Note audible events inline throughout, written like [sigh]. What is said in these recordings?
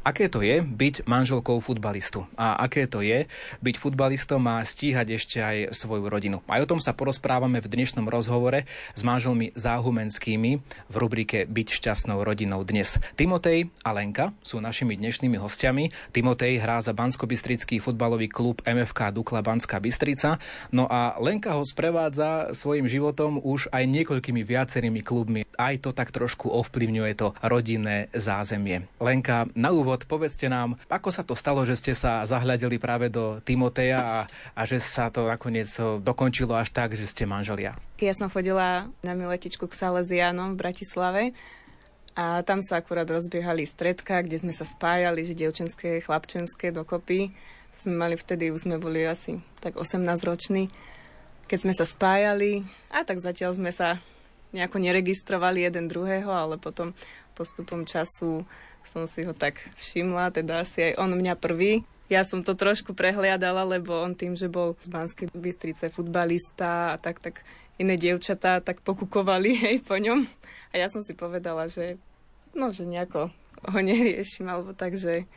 Aké to je byť manželkou futbalistu? A aké to je byť futbalistom a stíhať ešte aj svoju rodinu? Aj o tom sa porozprávame v dnešnom rozhovore s manželmi záhumenskými v rubrike Byť šťastnou rodinou dnes. Timotej a Lenka sú našimi dnešnými hostiami. Timotej hrá za Banskobystrický futbalový klub MFK Dukla Banská Bystrica. No a Lenka ho sprevádza svojim životom už aj niekoľkými viacerými klubmi. Aj to tak trošku ovplyvňuje to rodinné zázemie. Lenka, na úvod úvod, povedzte nám, ako sa to stalo, že ste sa zahľadili práve do Timoteja a, a že sa to nakoniec dokončilo až tak, že ste manželia. Ja som chodila na miletičku k Salesianom v Bratislave a tam sa akurát rozbiehali stredka, kde sme sa spájali, že dievčenské, chlapčenské dokopy. To sme mali vtedy, už sme boli asi tak 18 roční, keď sme sa spájali a tak zatiaľ sme sa nejako neregistrovali jeden druhého, ale potom postupom času som si ho tak všimla, teda asi aj on mňa prvý. Ja som to trošku prehliadala, lebo on tým, že bol z Banskej Bystrice futbalista a tak, tak iné dievčatá tak pokukovali [laughs] hej, po ňom. A ja som si povedala, že no, že nejako ho neriešim, alebo tak, že,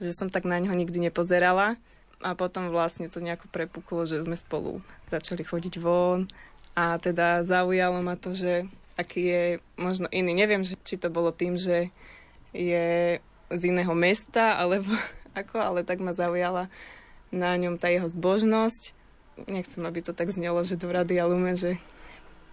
že som tak na ňo nikdy nepozerala. A potom vlastne to nejako prepuklo, že sme spolu začali chodiť von a teda zaujalo ma to, že aký je možno iný. Neviem, že, či to bolo tým, že je z iného mesta, alebo [laughs] ako, ale tak ma zaujala na ňom tá jeho zbožnosť. Nechcem, aby to tak znelo, že do Radia Lumen, že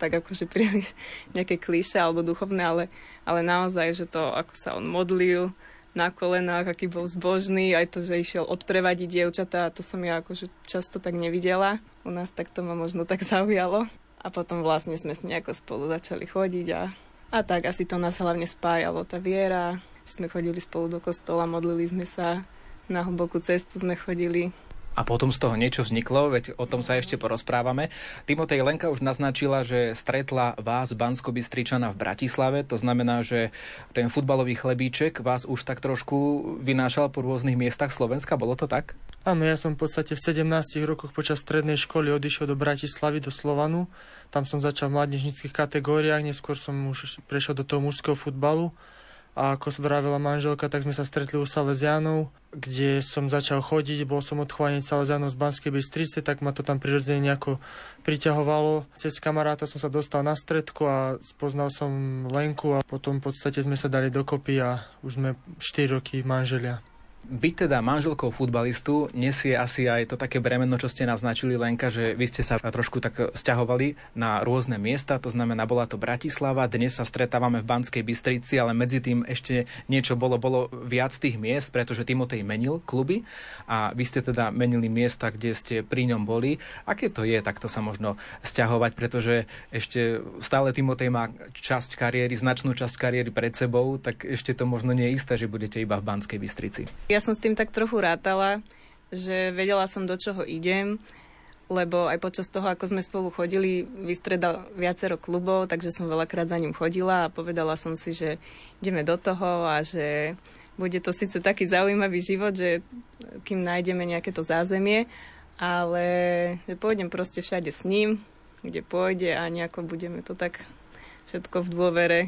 tak akože príliš nejaké klíše alebo duchovné, ale, ale naozaj, že to, ako sa on modlil na kolenách, aký bol zbožný, aj to, že išiel odprevadiť dievčatá, to som ja akože často tak nevidela. U nás tak to ma možno tak [laughs] zaujalo. A potom vlastne sme s nejako spolu začali chodiť a, a tak asi to nás hlavne spájalo, tá viera, sme chodili spolu do kostola, modlili sme sa, na hlbokú cestu sme chodili. A potom z toho niečo vzniklo, veď o tom sa ešte porozprávame. Timotej Lenka už naznačila, že stretla vás bansko v Bratislave, to znamená, že ten futbalový chlebíček vás už tak trošku vynášal po rôznych miestach Slovenska, bolo to tak? Áno, ja som v podstate v 17 rokoch počas strednej školy odišiel do Bratislavy, do Slovanu. Tam som začal v mladnežnických kategóriách, neskôr som už prešiel do toho mužského futbalu a ako vravila manželka, tak sme sa stretli u Salesianov, kde som začal chodiť, bol som odchovaný Salesianov z Banskej Bystrice, tak ma to tam prirodzene nejako priťahovalo. Cez kamaráta som sa dostal na stredku a spoznal som Lenku a potom v podstate sme sa dali dokopy a už sme 4 roky manželia. Byť teda manželkou futbalistu nesie asi aj to také bremeno, čo ste naznačili, Lenka, že vy ste sa trošku tak stiahovali na rôzne miesta, to znamená, bola to Bratislava, dnes sa stretávame v Banskej Bystrici, ale medzi tým ešte niečo bolo, bolo viac tých miest, pretože Timotej menil kluby a vy ste teda menili miesta, kde ste pri ňom boli. Aké to je takto sa možno stiahovať, pretože ešte stále Timotej má časť kariéry, značnú časť kariéry pred sebou, tak ešte to možno nie je isté, že budete iba v Banskej Bystrici. Ja som s tým tak trochu rátala, že vedela som, do čoho idem, lebo aj počas toho, ako sme spolu chodili, vystredal viacero klubov, takže som veľakrát za ním chodila a povedala som si, že ideme do toho a že bude to síce taký zaujímavý život, že kým nájdeme nejaké to zázemie, ale že pôjdem proste všade s ním, kde pôjde a nejako budeme to tak všetko v dôvere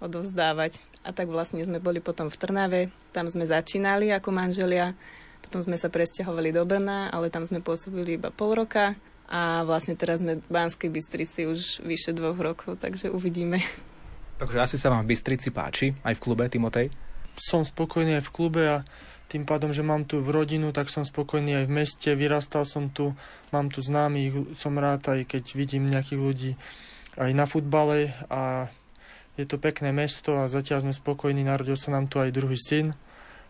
odovzdávať. A tak vlastne sme boli potom v Trnave, tam sme začínali ako manželia, potom sme sa presťahovali do Brna, ale tam sme pôsobili iba pol roka a vlastne teraz sme v Banskej Bystrici už vyše dvoch rokov, takže uvidíme. Takže asi sa vám v Bystrici páči, aj v klube Timotej? Som spokojný aj v klube a tým pádom, že mám tu v rodinu, tak som spokojný aj v meste, vyrastal som tu, mám tu známych, som rád aj keď vidím nejakých ľudí aj na futbale a je to pekné mesto a zatiaľ sme spokojní, narodil sa nám tu aj druhý syn,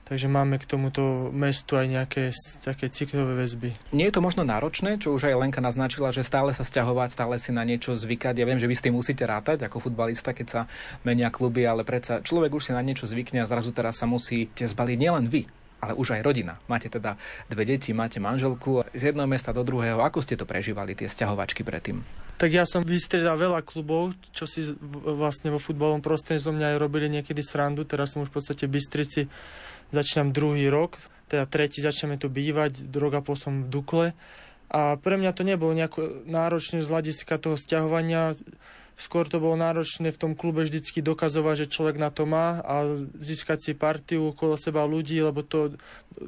takže máme k tomuto mestu aj nejaké také citlové väzby. Nie je to možno náročné, čo už aj Lenka naznačila, že stále sa stiahovať, stále si na niečo zvykať. Ja viem, že vy s tým musíte rátať ako futbalista, keď sa menia kluby, ale predsa človek už si na niečo zvykne a zrazu teraz sa musíte zbaliť nielen vy, ale už aj rodina. Máte teda dve deti, máte manželku z jedného mesta do druhého. Ako ste to prežívali, tie sťahovačky predtým? Tak ja som vystredal veľa klubov, čo si vlastne vo futbalovom prostredí zo mňa aj robili niekedy srandu. Teraz som už v podstate v Bystrici, začínam druhý rok, teda tretí začneme tu bývať, rok a som v Dukle A pre mňa to nebolo nejako náročné z hľadiska toho stiahovania. Skôr to bolo náročné v tom klube vždycky dokazovať, že človek na to má a získať si partiu okolo seba ľudí, lebo to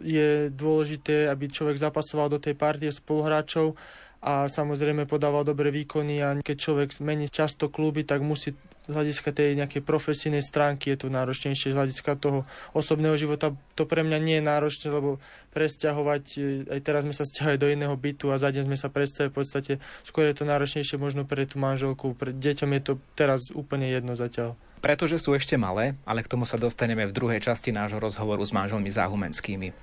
je dôležité, aby človek zapasoval do tej partie spoluhráčov a samozrejme podával dobré výkony a keď človek mení často kluby, tak musí z hľadiska tej nejakej profesijnej stránky je to náročnejšie, z hľadiska toho osobného života to pre mňa nie je náročné, lebo presťahovať, e, aj teraz sme sa stiahovali do iného bytu a za deň sme sa presťahovali, v podstate skôr je to náročnejšie možno pre tú manželku, pre deťom je to teraz úplne jedno zatiaľ. Pretože sú ešte malé, ale k tomu sa dostaneme v druhej časti nášho rozhovoru s manželmi Záhumenskými.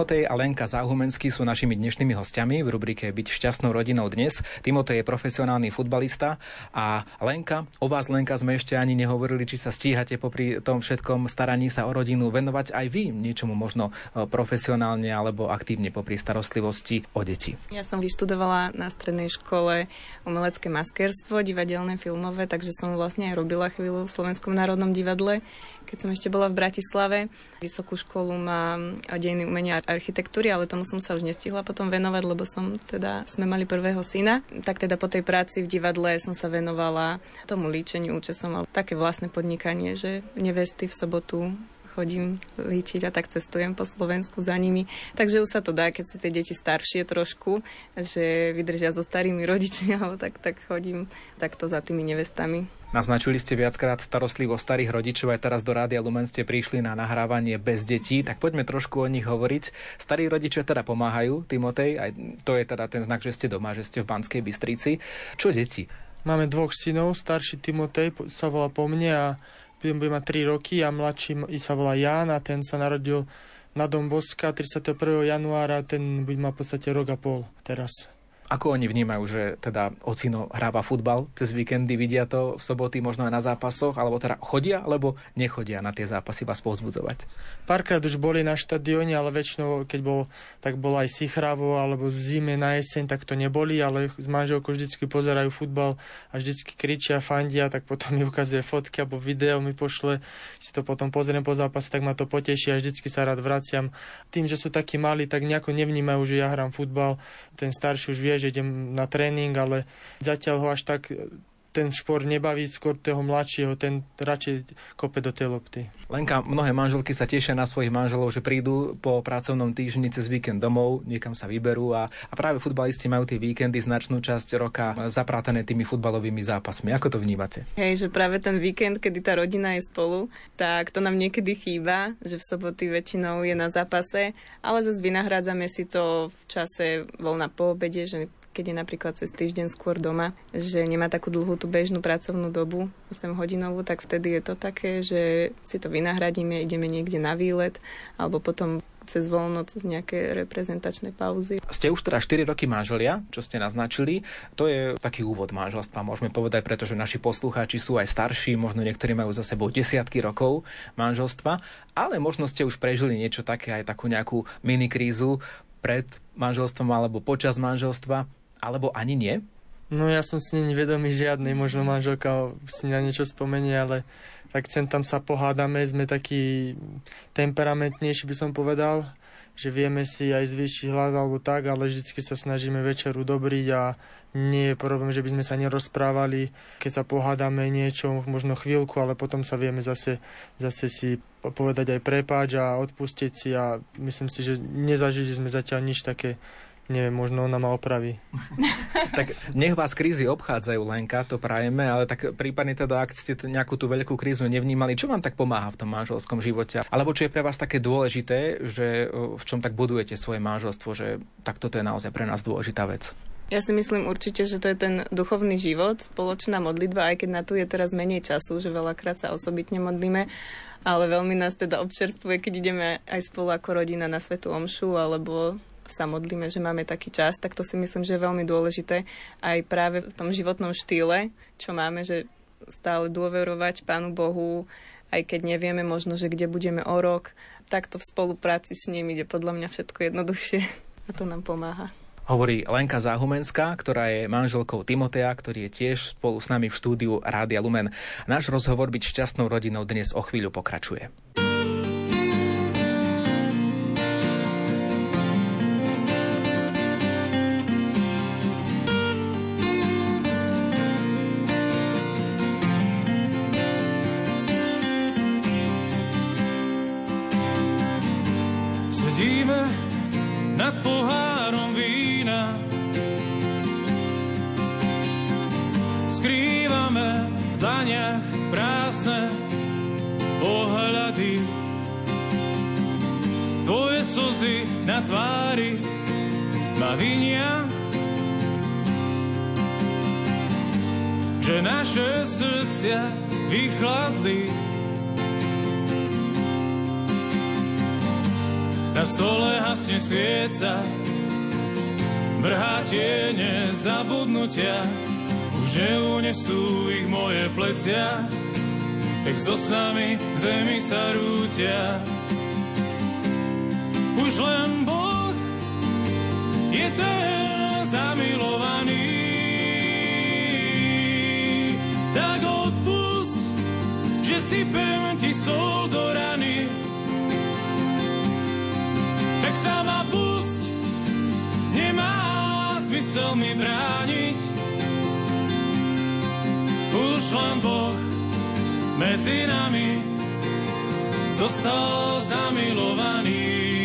Timotej a Lenka Záhumenský sú našimi dnešnými hostiami v rubrike Byť šťastnou rodinou dnes. Timotej je profesionálny futbalista a Lenka, o vás Lenka sme ešte ani nehovorili, či sa stíhate popri tom všetkom staraní sa o rodinu venovať aj vy niečomu možno e, profesionálne alebo aktívne popri starostlivosti o deti. Ja som vyštudovala na strednej škole umelecké maskerstvo, divadelné, filmové, takže som vlastne aj robila chvíľu v Slovenskom národnom divadle keď som ešte bola v Bratislave. Vysokú školu mám dejiny umenia architektúry, ale tomu som sa už nestihla potom venovať, lebo som teda, sme mali prvého syna. Tak teda po tej práci v divadle som sa venovala tomu líčeniu, čo som mal také vlastné podnikanie, že nevesty v sobotu chodím líčiť a tak cestujem po Slovensku za nimi. Takže už sa to dá, keď sú tie deti staršie trošku, že vydržia so starými rodičmi, [laughs] alebo tak, tak chodím takto za tými nevestami. Naznačili ste viackrát starostlivo starých rodičov, aj teraz do Rádia Lumen ste prišli na nahrávanie bez detí, tak poďme trošku o nich hovoriť. Starí rodičia teda pomáhajú, Timotej, aj to je teda ten znak, že ste doma, že ste v Banskej Bystrici. Čo deti? Máme dvoch synov, starší Timotej sa volá po mne a bude mať 3 roky a mladší sa volá Ján a ten sa narodil na Dom Boska 31. januára, ten bude mať v podstate rok a pol teraz. Ako oni vnímajú, že teda ocino hráva futbal cez víkendy, vidia to v soboty možno aj na zápasoch, alebo teda chodia, alebo nechodia na tie zápasy vás povzbudzovať? Párkrát už boli na štadióne, ale väčšinou, keď bol, tak bol aj Sichravo, alebo v zime na jeseň, tak to neboli, ale s manželkou vždycky pozerajú futbal a vždycky kričia, fandia, tak potom mi ukazuje fotky alebo video mi pošle, si to potom pozriem po zápase, tak ma to poteší a vždycky sa rád vraciam. Tým, že sú takí malí, tak nejako nevnímajú, že ja hrám futbal. Ten starší už vie, že idem na tréning, ale zatiaľ ho až tak ten šport nebaví, skôr toho mladšieho, ten radšej kope do tej lopty. Lenka, mnohé manželky sa tešia na svojich manželov, že prídu po pracovnom týždni cez víkend domov, niekam sa vyberú a, a práve futbalisti majú tie víkendy značnú časť roka zaprátané tými futbalovými zápasmi. Ako to vnímate? Hej, že práve ten víkend, kedy tá rodina je spolu, tak to nám niekedy chýba, že v soboty väčšinou je na zápase, ale zase vynahrádzame si to v čase voľna po obede, že keď je napríklad cez týždeň skôr doma, že nemá takú dlhú tú bežnú pracovnú dobu, 8 hodinovú, tak vtedy je to také, že si to vynahradíme, ideme niekde na výlet, alebo potom cez voľno, cez nejaké reprezentačné pauzy. Ste už teda 4 roky manželia, čo ste naznačili. To je taký úvod manželstva, môžeme povedať, pretože naši poslucháči sú aj starší, možno niektorí majú za sebou desiatky rokov manželstva, ale možno ste už prežili niečo také, aj takú nejakú mini krízu pred manželstvom alebo počas manželstva. Alebo ani nie? No ja som si nevedomý žiadnej, možno manželka si na niečo spomenie, ale tak sem tam sa pohádame, sme takí temperamentnejší, by som povedal, že vieme si aj zvýšiť hlas alebo tak, ale vždycky sa snažíme večeru dobriť a nie je problém, že by sme sa nerozprávali, keď sa pohádame niečo, možno chvíľku, ale potom sa vieme zase, zase si povedať aj prepáč a odpustiť si a myslím si, že nezažili sme zatiaľ nič také neviem, možno ona ma opraví. [laughs] tak nech vás krízy obchádzajú, Lenka, to prajeme, ale tak prípadne teda, ak ste nejakú tú veľkú krízu nevnímali, čo vám tak pomáha v tom manželskom živote? Alebo čo je pre vás také dôležité, že v čom tak budujete svoje manželstvo, že tak toto je naozaj pre nás dôležitá vec? Ja si myslím určite, že to je ten duchovný život, spoločná modlitba, aj keď na tu je teraz menej času, že veľakrát sa osobitne modlíme, ale veľmi nás teda občerstvuje, keď ideme aj spolu ako rodina na Svetu Omšu alebo sa modlíme, že máme taký čas, tak to si myslím, že je veľmi dôležité aj práve v tom životnom štýle, čo máme, že stále dôverovať Pánu Bohu, aj keď nevieme možno, že kde budeme o rok, takto v spolupráci s ním ide podľa mňa všetko jednoduchšie [laughs] a to nám pomáha. Hovorí Lenka Záhumenská, ktorá je manželkou Timotea, ktorý je tiež spolu s nami v štúdiu Rádia Lumen. Náš rozhovor byť šťastnou rodinou dnes o chvíľu pokračuje. Srdcia vychladli. Na stole hasne svieca, brhá tiene zabudnutia, už neunesú ich moje plecia, tak so snami k zemi sa rútia. Už len Boh je ten zamilovaný, sypem ti sol do rany tak sa ma pusť, nemá zmysel mi brániť. Už len Boh medzi nami, zostal zamilovaný.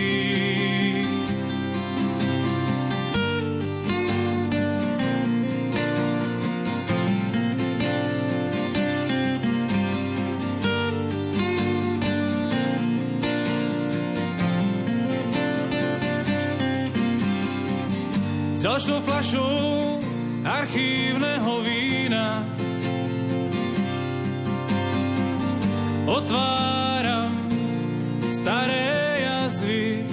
Ďalšou flašou archívneho vína otváram staré jazvy.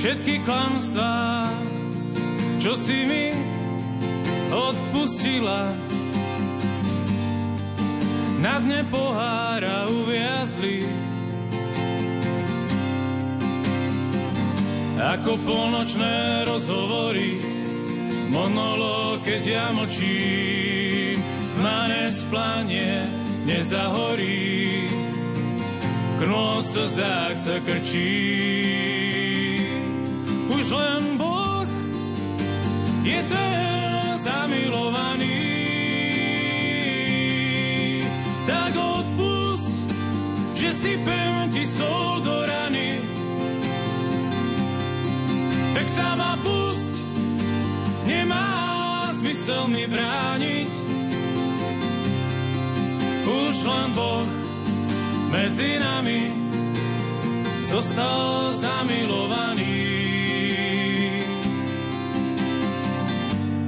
Všetky klamstvá, čo si mi odpustila, na dne pohára uviazli. Ako polnočné rozhovory, monolo, keď ja mlčím, tma nesplanie, nezahorí, knôt slzách sa krčí. Už len Boh je ten zamilovaný, tak odpust, že si ti sol tak sa ma pust, nemá zmysel mi brániť. Už len Boh medzi nami zostal zamilovaný.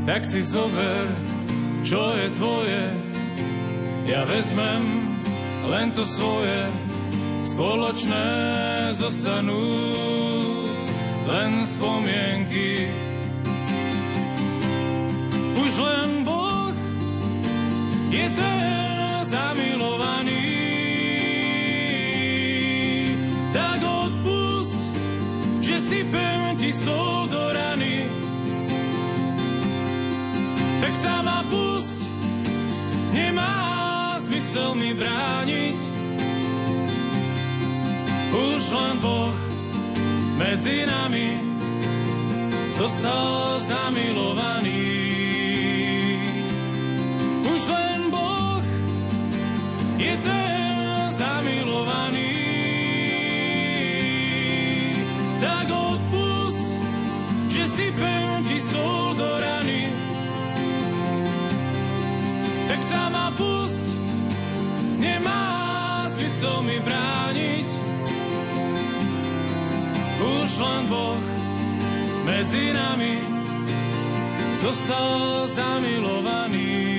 Tak si zober, čo je tvoje, ja vezmem len to svoje, spoločné zostanú len spomienky. Už len Boh je ten zamilovaný. Tak odpust, že si ti sol do rany. Tak sa ma pust, nemá zmysel mi brániť. Už len Boh medzi nami zostal zamilovaný. Len Boh medzi nami zostal zamilovaný.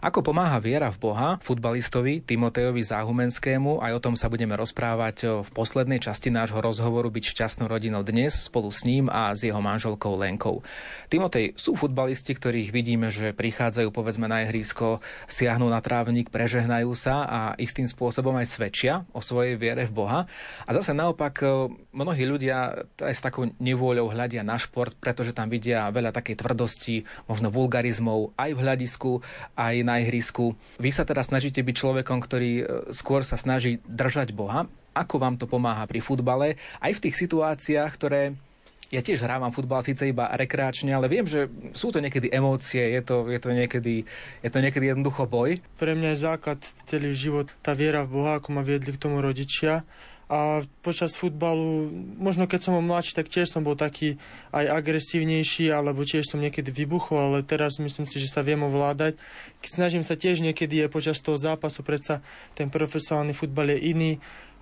Ako pomáha viera v Boha futbalistovi Timotejovi Záhumenskému, aj o tom sa budeme rozprávať v poslednej časti nášho rozhovoru Byť šťastnou rodinou dnes spolu s ním a s jeho manželkou Lenkou. Timotej, sú futbalisti, ktorých vidíme, že prichádzajú povedzme na ihrisko, siahnu na trávnik, prežehnajú sa a istým spôsobom aj svedčia o svojej viere v Boha. A zase naopak mnohí ľudia aj s takou nevôľou hľadia na šport, pretože tam vidia veľa takej tvrdosti, možno vulgarizmov aj v hľadisku, aj na ihrisku. Vy sa teda snažíte byť človekom, ktorý e, skôr sa snaží držať Boha. Ako vám to pomáha pri futbale? Aj v tých situáciách, ktoré ja tiež hrávam futbal síce iba rekreačne, ale viem, že sú to niekedy emócie, je to, je to, niekedy, je to niekedy jednoducho boj. Pre mňa je základ celý život tá viera v Boha, ako ma viedli k tomu rodičia a počas futbalu, možno keď som bol mladší, tak tiež som bol taký aj agresívnejší, alebo tiež som niekedy vybuchol, ale teraz myslím si, že sa viem ovládať. Snažím sa tiež niekedy aj počas toho zápasu, predsa ten profesionálny futbal je iný, e,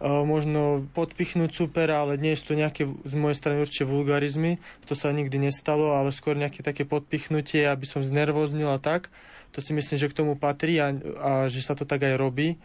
možno podpichnúť supera, ale nie sú to nejaké z mojej strany určite vulgarizmy, to sa nikdy nestalo, ale skôr nejaké také podpichnutie, aby som znervoznil a tak. To si myslím, že k tomu patrí a, a že sa to tak aj robí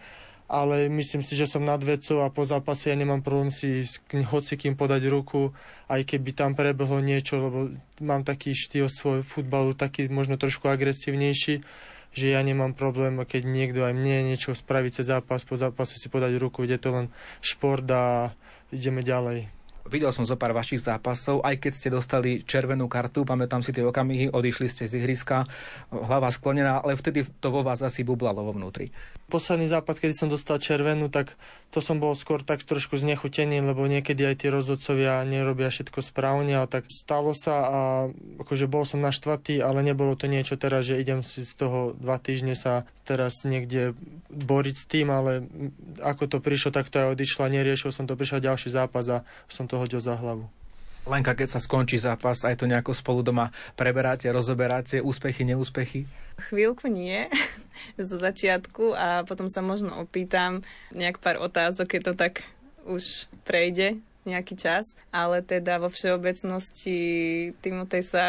ale myslím si, že som nad vecou a po zápase ja nemám problém si s hocikým podať ruku, aj keby tam prebehlo niečo, lebo mám taký štýl svoj futbalu, taký možno trošku agresívnejší, že ja nemám problém, keď niekto aj mne niečo spraví cez zápas, po zápase si podať ruku, ide to len šport a ideme ďalej. Videl som zo pár vašich zápasov, aj keď ste dostali červenú kartu, pamätám si tie okamihy, odišli ste z ihriska, hlava sklonená, ale vtedy to vo vás asi bublalo vo vnútri. Posledný západ, kedy som dostal červenú, tak to som bol skôr tak trošku znechutený, lebo niekedy aj tí rozhodcovia nerobia všetko správne, a tak stalo sa a akože bol som naštvatý, ale nebolo to niečo teraz, že idem si z toho dva týždne sa teraz niekde boriť s tým, ale ako to prišlo, tak to aj odišlo, neriešil som to, prišiel ďalší zápas a som to hodil za hlavu. Lenka, keď sa skončí zápas, aj to nejako spolu doma preberáte, rozoberáte, úspechy, neúspechy? Chvíľku nie, [laughs] zo začiatku a potom sa možno opýtam nejak pár otázok, keď to tak už prejde nejaký čas, ale teda vo všeobecnosti Timotej sa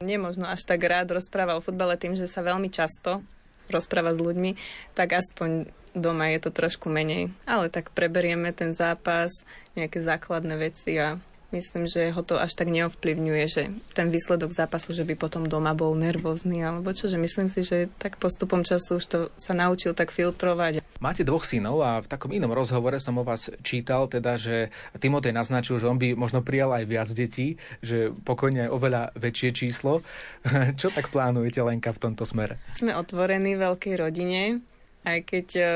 nemožno až tak rád rozpráva o futbale tým, že sa veľmi často rozpráva s ľuďmi, tak aspoň doma je to trošku menej. Ale tak preberieme ten zápas, nejaké základné veci a myslím, že ho to až tak neovplyvňuje, že ten výsledok zápasu, že by potom doma bol nervózny, alebo čo, že myslím si, že tak postupom času už to sa naučil tak filtrovať. Máte dvoch synov a v takom inom rozhovore som o vás čítal, teda, že Timotej naznačil, že on by možno prijal aj viac detí, že pokojne aj oveľa väčšie číslo. [laughs] čo tak plánujete, Lenka, v tomto smere? Sme otvorení veľkej rodine, aj keď uh,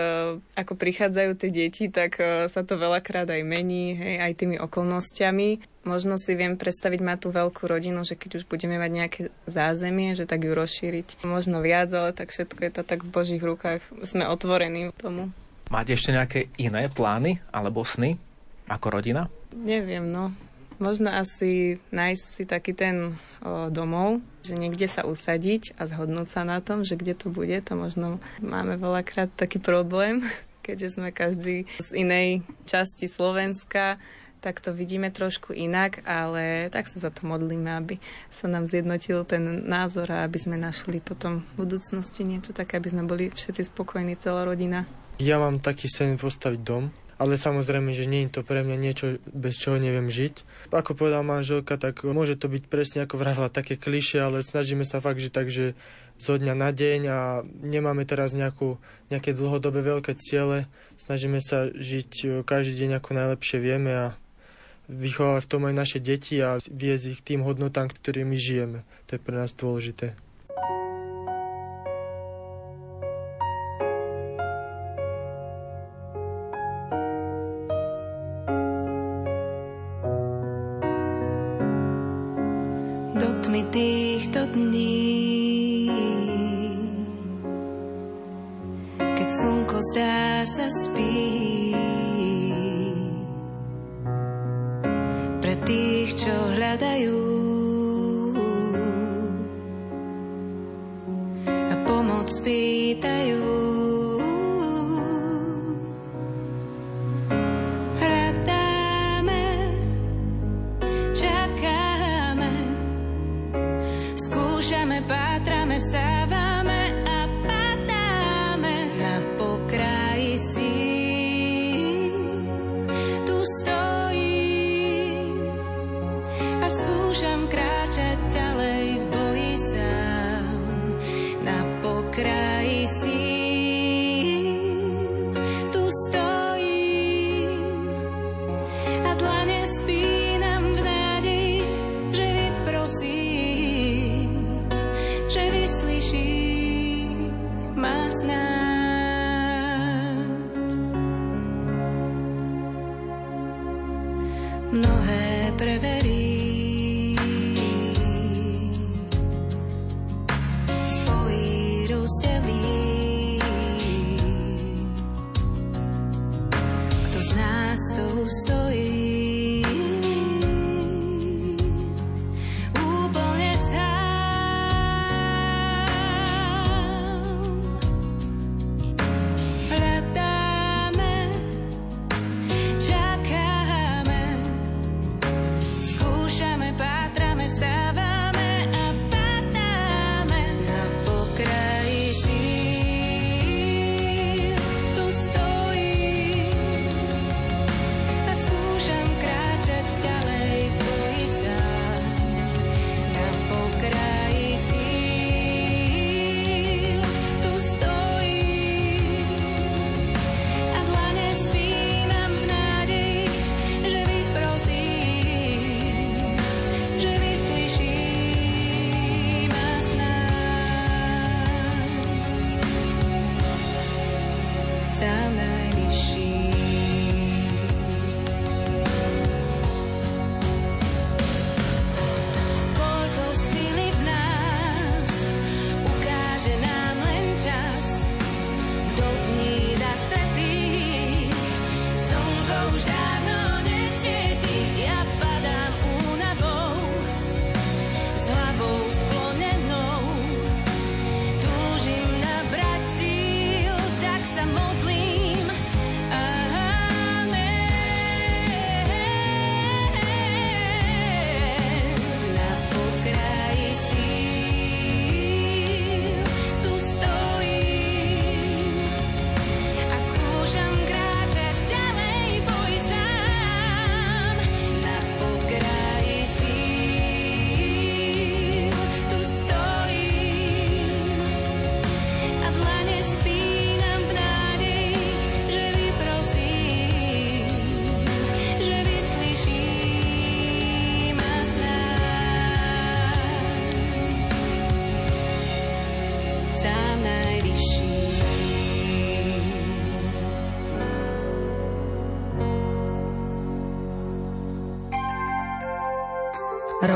ako prichádzajú tie deti, tak uh, sa to veľakrát aj mení, hej, aj tými okolnostiami. Možno si viem predstaviť mať tú veľkú rodinu, že keď už budeme mať nejaké zázemie, že tak ju rozšíriť. Možno viac, ale tak všetko je to tak v Božích rukách. Sme otvorení tomu. Máte ešte nejaké iné plány alebo sny ako rodina? Neviem, no. Možno asi nájsť si taký ten o, domov, že niekde sa usadiť a zhodnúť sa na tom, že kde to bude, to možno máme veľakrát taký problém, [laughs] keďže sme každý z inej časti Slovenska, tak to vidíme trošku inak, ale tak sa za to modlíme, aby sa nám zjednotil ten názor a aby sme našli potom v budúcnosti niečo také, aby sme boli všetci spokojní, celá rodina. Ja mám taký sen postaviť dom, ale samozrejme, že nie je to pre mňa niečo, bez čoho neviem žiť. Ako povedal manželka, tak môže to byť presne ako vravila také kliše, ale snažíme sa fakt že zo dňa na deň a nemáme teraz nejakú, nejaké dlhodobé veľké ciele. Snažíme sa žiť e, každý deň ako najlepšie vieme a vychovávať v tom aj naše deti a viesť ich tým hodnotám, ktorými žijeme. To je pre nás dôležité. Týchto dní. Keď slnko zdá sa spí,